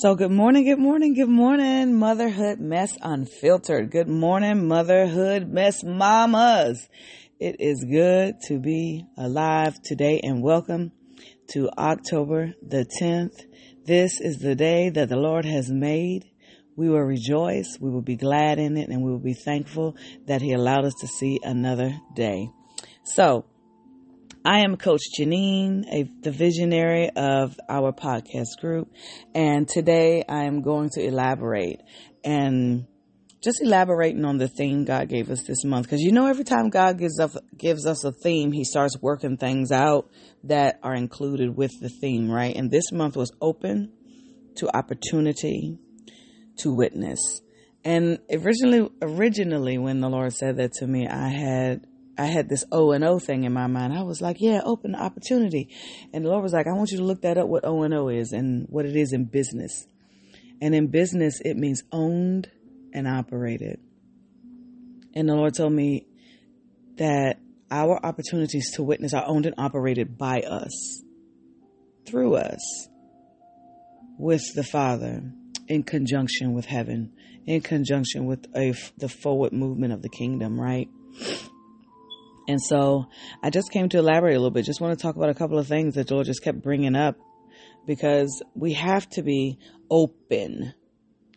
So, good morning, good morning, good morning, Motherhood Mess Unfiltered. Good morning, Motherhood Mess Mamas. It is good to be alive today and welcome to October the 10th. This is the day that the Lord has made. We will rejoice, we will be glad in it, and we will be thankful that He allowed us to see another day. So, I am Coach Janene, a, the visionary of our podcast group, and today I am going to elaborate and just elaborating on the theme God gave us this month. Because you know, every time God gives us gives us a theme, He starts working things out that are included with the theme, right? And this month was open to opportunity to witness. And originally, originally, when the Lord said that to me, I had I had this O and O thing in my mind. I was like, yeah, open opportunity. And the Lord was like, I want you to look that up what O and O is and what it is in business. And in business, it means owned and operated. And the Lord told me that our opportunities to witness are owned and operated by us, through us, with the Father, in conjunction with heaven, in conjunction with a, the forward movement of the kingdom, right? And so I just came to elaborate a little bit. Just want to talk about a couple of things that Joel just kept bringing up because we have to be open.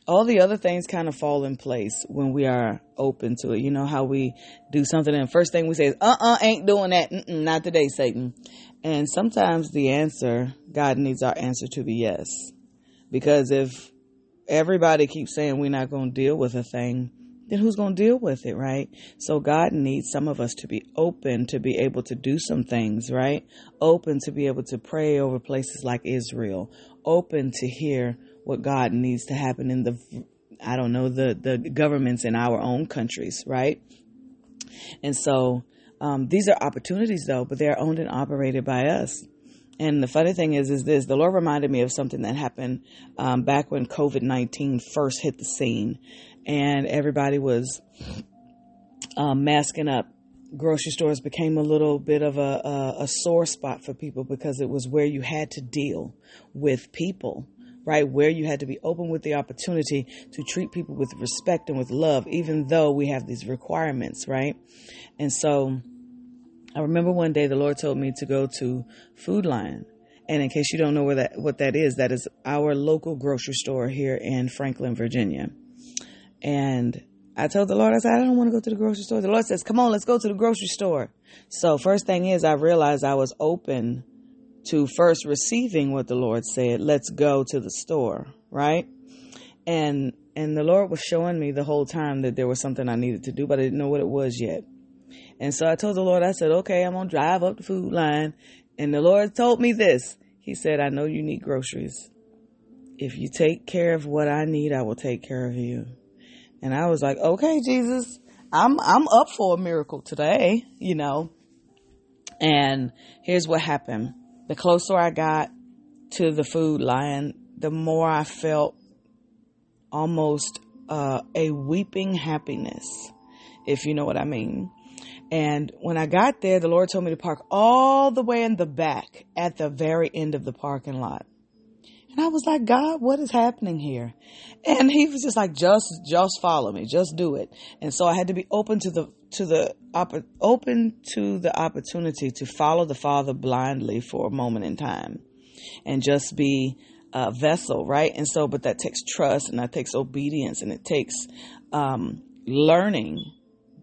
All the other things kind of fall in place when we are open to it. You know how we do something and first thing we say is, uh-uh, ain't doing that. Mm-mm, not today, Satan. And sometimes the answer, God needs our answer to be yes. Because if everybody keeps saying we're not going to deal with a thing, then who's going to deal with it, right? So God needs some of us to be open to be able to do some things, right? Open to be able to pray over places like Israel. Open to hear what God needs to happen in the, I don't know, the, the governments in our own countries, right? And so, um, these are opportunities though, but they're owned and operated by us. And the funny thing is, is this: the Lord reminded me of something that happened um, back when COVID nineteen first hit the scene, and everybody was um, masking up. Grocery stores became a little bit of a, a, a sore spot for people because it was where you had to deal with people right? Where you had to be open with the opportunity to treat people with respect and with love, even though we have these requirements, right? And so I remember one day the Lord told me to go to Food Lion. And in case you don't know where that what that is, that is our local grocery store here in Franklin, Virginia. And I told the Lord, I said, I don't want to go to the grocery store. The Lord says, Come on, let's go to the grocery store. So first thing is I realized I was open to first receiving what the Lord said, let's go to the store, right? And and the Lord was showing me the whole time that there was something I needed to do, but I didn't know what it was yet. And so I told the Lord, I said, okay, I'm going to drive up the Food Lion. And the Lord told me this. He said, I know you need groceries. If you take care of what I need, I will take care of you. And I was like, okay, Jesus, I'm, I'm up for a miracle today, you know. And here's what happened. The closer I got to the Food Lion, the more I felt almost uh, a weeping happiness, if you know what I mean. And when I got there, the Lord told me to park all the way in the back at the very end of the parking lot. And I was like, God, what is happening here? And he was just like, just, just follow me, just do it. And so I had to be open to the, to the, open to the opportunity to follow the Father blindly for a moment in time and just be a vessel, right? And so, but that takes trust and that takes obedience and it takes, um, learning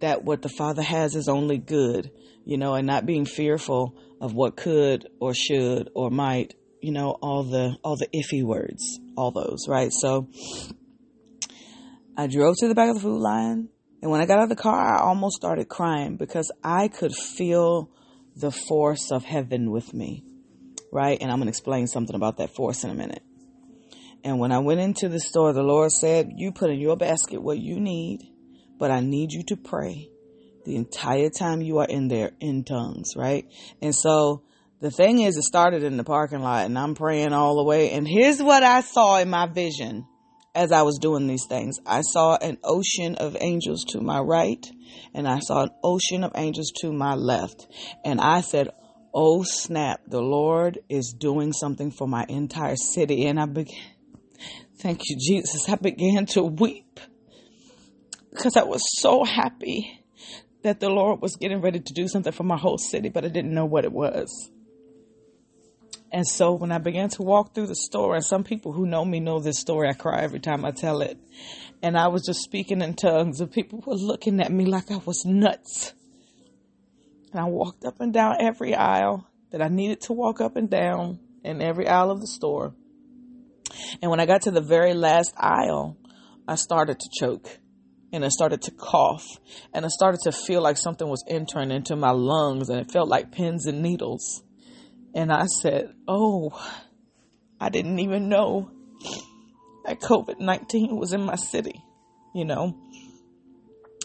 that what the Father has is only good, you know, and not being fearful of what could or should or might, you know, all the all the iffy words, all those, right? So I drove to the back of the Food Lion, and when I got out of the car, I almost started crying because I could feel the force of heaven with me, right? And I'm going to explain something about that force in a minute. And when I went into the store, the Lord said, You put in your basket what you need but I need you to pray the entire time you are in there in tongues, right? And so the thing is, it started in the parking lot and I'm praying all the way. And here's what I saw in my vision as I was doing these things. I saw an ocean of angels to my right and I saw an ocean of angels to my left. And I said, Oh snap, the Lord is doing something for my entire city. And I began, Thank you, Jesus. I began to weep because I was so happy that the Lord was getting ready to do something for my whole city, but I didn't know what it was. And so when I began to walk through the store, and some people who know me know this story, I cry every time I tell it. And I was just speaking in tongues, and people were looking at me like I was nuts. And I walked up and down every aisle that I needed to walk up and down in every aisle of the store. And when I got to the very last aisle, I started to choke and I started to cough and I started to feel like something was entering into my lungs and it felt like pins and needles. And I said, Oh, I didn't even know that COVID 19 was in my city. You know,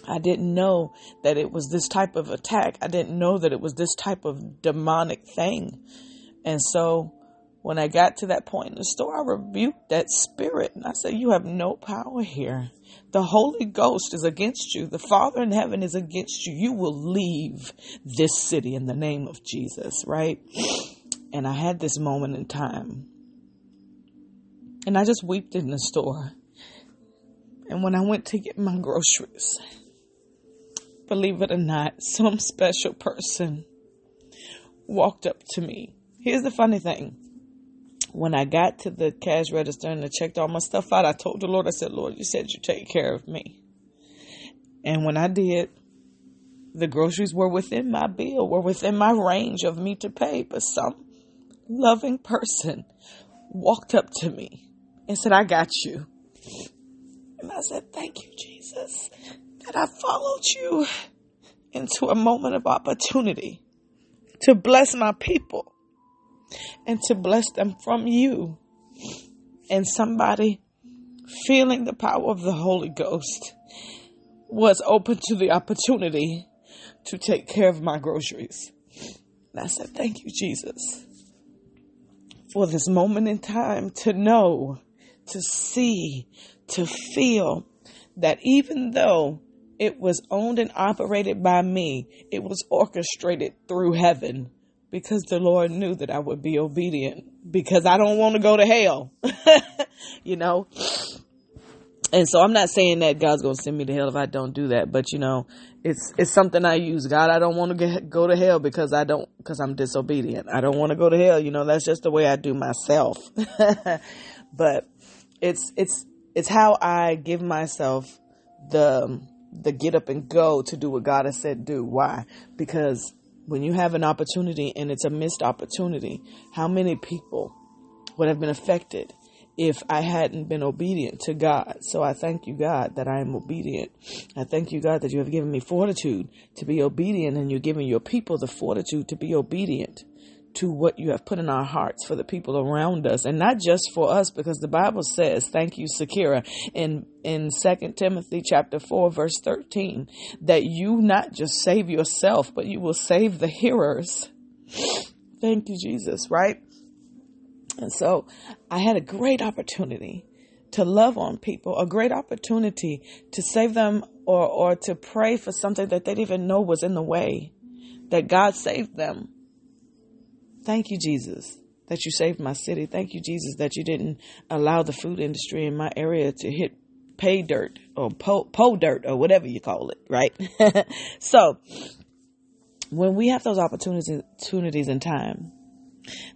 I didn't know that it was this type of attack. I didn't know that it was this type of demonic thing. And so when I got to that point in the store, I rebuked that spirit and I said, You have no power here. The Holy Ghost is against you. The Father in heaven is against you. You will leave this city in the name of Jesus, right? And I had this moment in time. And I just wept in the store. And when I went to get my groceries, believe it or not, some special person walked up to me. Here's the funny thing. When I got to the cash register and I checked all my stuff out, I told the Lord, I said, Lord, you said you take care of me. And when I did, the groceries were within my bill, were within my range of me to pay. But some loving person walked up to me and said, I got you. And I said, Thank you, Jesus, that I followed you into a moment of opportunity to bless my people and to bless them from you. And somebody feeling the power of the Holy Ghost was open to the opportunity to take care of my groceries. And I said, Thank you, Jesus for this moment in time to know, to see, to feel that even though it was owned and operated by me, it was orchestrated through heaven because the Lord knew that I would be obedient because I don't want to go to hell, you know? And so I'm not saying that God's going to send me to hell if I don't do that, but you know, it's it's something I use. God, I don't want to get, go to hell because I don't because I'm disobedient. I don't want to go to hell. You know, that's just the way I do myself. but it's it's it's how I give myself the the get up and go to do what God has said do. Why? Because when you have an opportunity and it's a missed opportunity, how many people would have been affected if I hadn't been obedient to God. So I thank you, God, that I am obedient. I thank you, God, that you have given me fortitude to be obedient and you're giving your people the fortitude to be obedient to what you have put in our hearts for the people around us and not just for us because the bible says thank you sakira in in second timothy chapter 4 verse 13 that you not just save yourself but you will save the hearers thank you jesus right and so I had a great opportunity to love on people, a great opportunity to save them or, or to pray for something that they didn't even know was in the way, that God saved them. Thank you, Jesus, that you saved my city. Thank you, Jesus, that you didn't allow the food industry in my area to hit pay dirt or po, po dirt or whatever you call it, right? so when we have those opportunities, opportunities in time,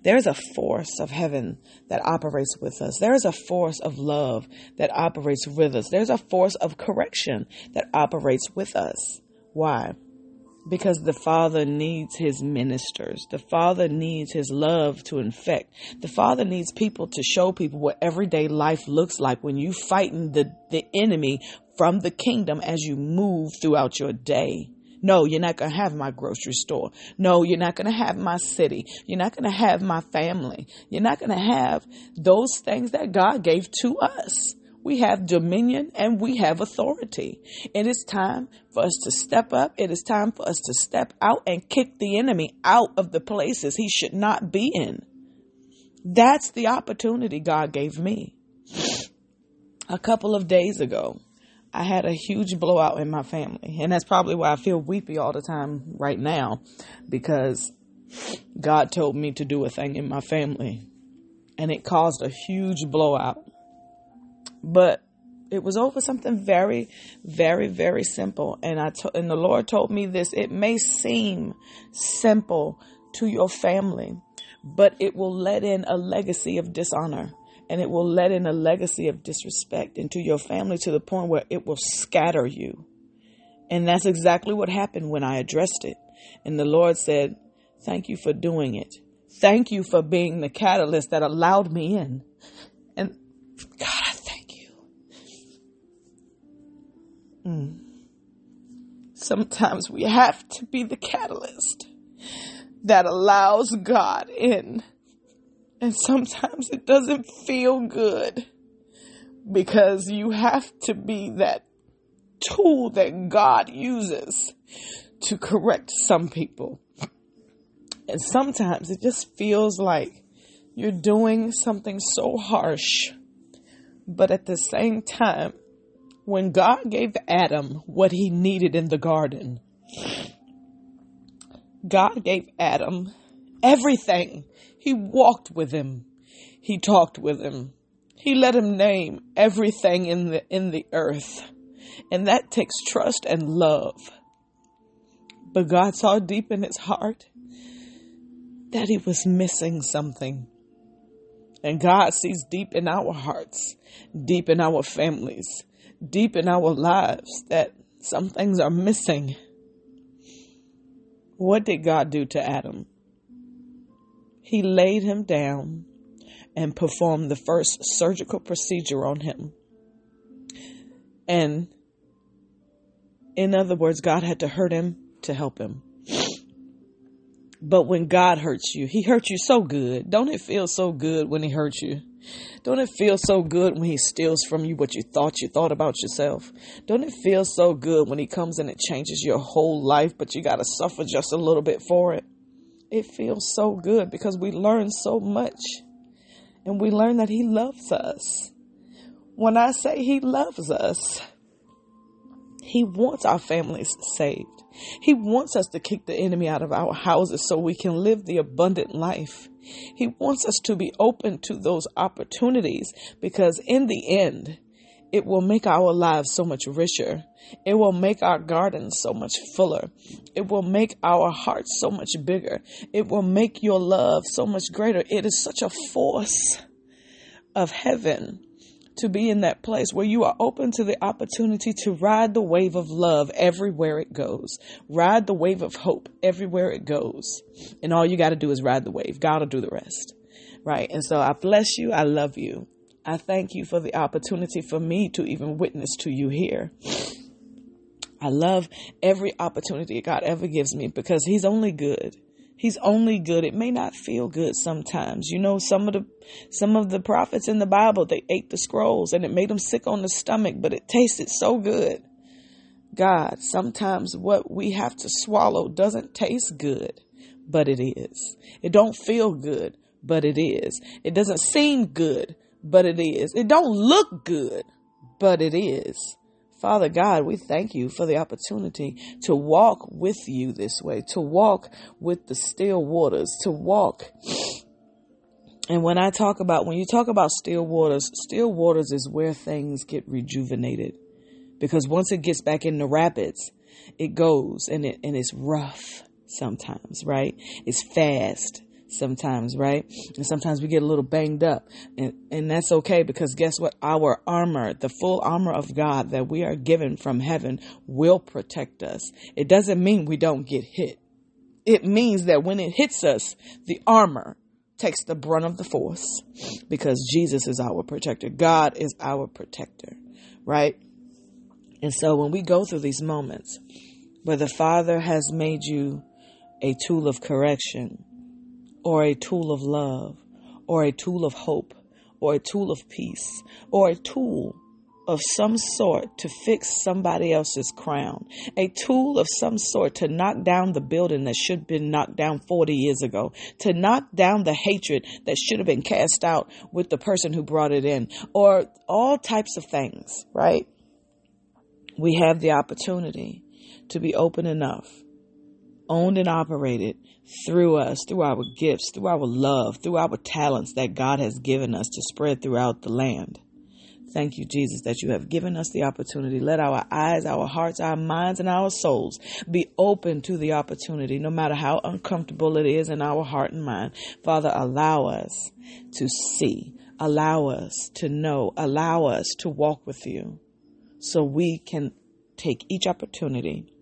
there's a force of heaven that operates with us. There's a force of love that operates with us. There's a force of correction that operates with us. Why? Because the Father needs His ministers. The Father needs His love to infect. The Father needs people to show people what everyday life looks like when you fighting the, the enemy from the kingdom as you move throughout your day. No, you're not going to have my grocery store. No, you're not going to have my city. You're not going to have my family. You're not going to have those things that God gave to us. We have dominion and we have authority. It is time for us to step up. It is time for us to step out and kick the enemy out of the places he should not be in. That's the opportunity God gave me. A couple of days ago, I had a huge blowout in my family. And that's probably why I feel weepy all the time right now because God told me to do a thing in my family and it caused a huge blowout. But it was over something very, very, very simple. And I to, and the Lord told me this. It may seem simple to your family, but it will let in a legacy of dishonor and it will let in a legacy of disrespect into your family to the point where it will scatter you. And that's exactly what happened when I addressed it. And the Lord said, Thank you for doing it. Thank you for being the catalyst that allowed me in. And God, Mm. Sometimes we have to be the catalyst that allows God in. And sometimes it doesn't feel good because you have to be that tool that God uses to correct some people. And sometimes it just feels like you're doing something so harsh. But at the same time, when God gave Adam what he needed in the garden, God gave Adam everything. He walked with him. He talked with him. He let him name everything in the in the earth. And that takes trust and love. But God saw deep in his heart that he was missing something. And God sees deep in our hearts, deep in our families, deep in our lives that some things are missing. What did God do to Adam? He laid him down and performed the first surgical procedure on him. And in other words, God had to hurt him to help him. But when God hurts you, He hurts you so good. Don't it feel so good when He hurts you? Don't it feel so good when He steals from you what you thought you thought about yourself? Don't it feel so good when He comes and it changes your whole life, but you got to suffer just a little bit for it? It feels so good because we learn so much. And we learn that He loves us. When I say He loves us, He wants our families saved. He wants us to kick the enemy out of our houses so we can live the abundant life. He wants us to be open to those opportunities because in the end, it will make our lives so much richer. It will make our gardens so much fuller. It will make our hearts so much bigger. It will make your love so much greater. It is such a force of heaven to be in that place where you are open to the opportunity to ride the wave of love everywhere it goes, ride the wave of hope everywhere it goes. And all you got to do is ride the wave. God will do the rest. Right. And so I bless you. I love you. I thank you for the opportunity for me to even witness to you here. I love every opportunity God ever gives me because He's only good. He's only good. It may not feel good sometimes. You know, some of the some of the prophets in the Bible, they ate the scrolls and it made them sick on the stomach, but it tasted so good. God, sometimes what we have to swallow doesn't taste good, but it is. It don't feel good, but it is. It doesn't seem good, but it is. It don't look good, but it is. Father God, we thank you for the opportunity to walk with you this way, to walk with the still waters, to walk. And when I talk about, when you talk about still waters, still waters is where things get rejuvenated. Because once it gets back in the rapids, it goes and it, and it's rough sometimes, right? It's fast sometimes, right? And sometimes we get a little banged up. And, and that's okay because guess what? Our armor, the full armor of God that we are given from heaven will protect us. It doesn't mean we don't get hit. It means that when it hits us, the armor takes the brunt of the force because Jesus is our protector. God is our protector, right? And so when we go through these moments where the Father has made you a tool of correction, or a tool of love, or a tool of hope, or a tool of peace, or a tool of some sort to fix somebody else's crown, a tool of some sort to knock down the building that should have been knocked down 40 years ago, to knock down the hatred that should have been cast out with the person who brought it in, or all types of things, right? We have the opportunity to be open enough, owned and operated through us, through our gifts, through our love, through our talents that God has given us to spread throughout the land. Thank you, Jesus, that you have given us the opportunity. Let our eyes, our hearts, our minds, and our souls be open to the opportunity, no matter how uncomfortable it is in our heart and mind. Father, allow us to see, allow us to know, allow us to walk with you so we can take each opportunity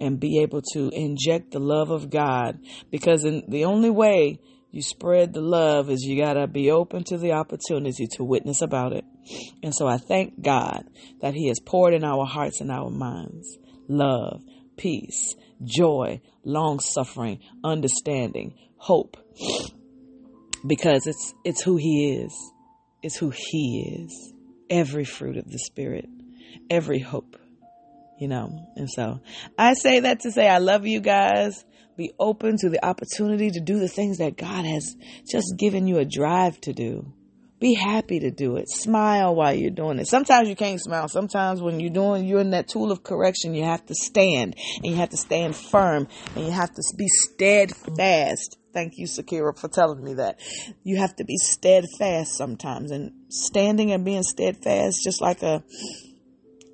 and be able to inject the love of God because in the only way you spread the love is you got to be open to the opportunity to witness about it. And so I thank God that He has poured in our hearts and our minds love, peace, joy, long suffering, understanding, hope. Because it's it's who he is. It's who he is. Every fruit of the spirit, every hope. You know. And so I say that to say I love you guys. Be open to the opportunity to do the things that God has just given you a drive to do. Be happy to do it. Smile while you're doing it. Sometimes you can't smile. Sometimes when you're doing, you're in that tool of correction, you have to stand and you have to stand firm and you have to be steadfast. Thank you, Sakira, for telling me that. You have to be steadfast sometimes and standing and being steadfast, just like a,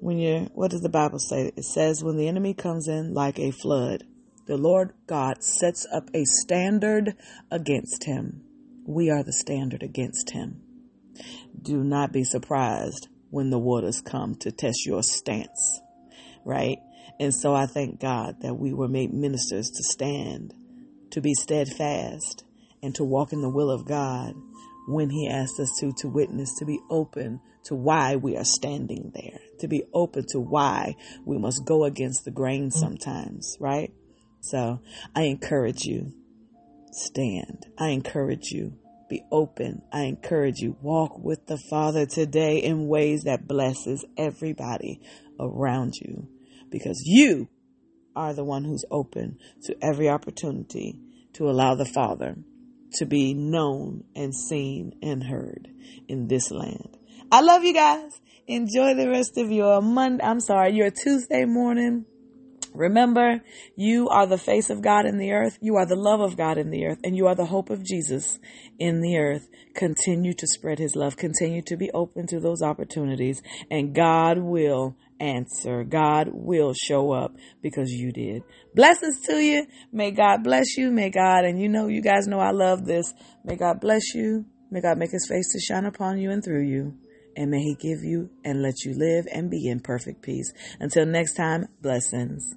when you're, what does the Bible say? It says, when the enemy comes in like a flood, the Lord God sets up a standard against him. We are the standard against him do not be surprised when the waters come to test your stance, right? And so I thank God that we were made ministers to stand, to be steadfast, and to walk in the will of God when He asked us to, to witness, to be open to why we are standing there, to be open to why we must go against the grain mm. sometimes, right? So I encourage you, stand. I encourage you, be open. I encourage you, walk with the Father today in ways that blesses everybody around you because you are the one who's open to every opportunity to allow the Father to be known and seen and heard in this land. I love you guys. Enjoy the rest of your Monday. I'm sorry, your Tuesday morning. Remember, you are the face of God in the earth. You are the love of God in the earth and you are the hope of Jesus in the earth. Continue to spread his love. Continue to be open to those opportunities and God will answer. God will show up because you did. Blessings to you. May God bless you. May God, and you know, you guys know I love this. May God bless you. May God make his face to shine upon you and through you. And may he give you and let you live and be in perfect peace. Until next time, blessings.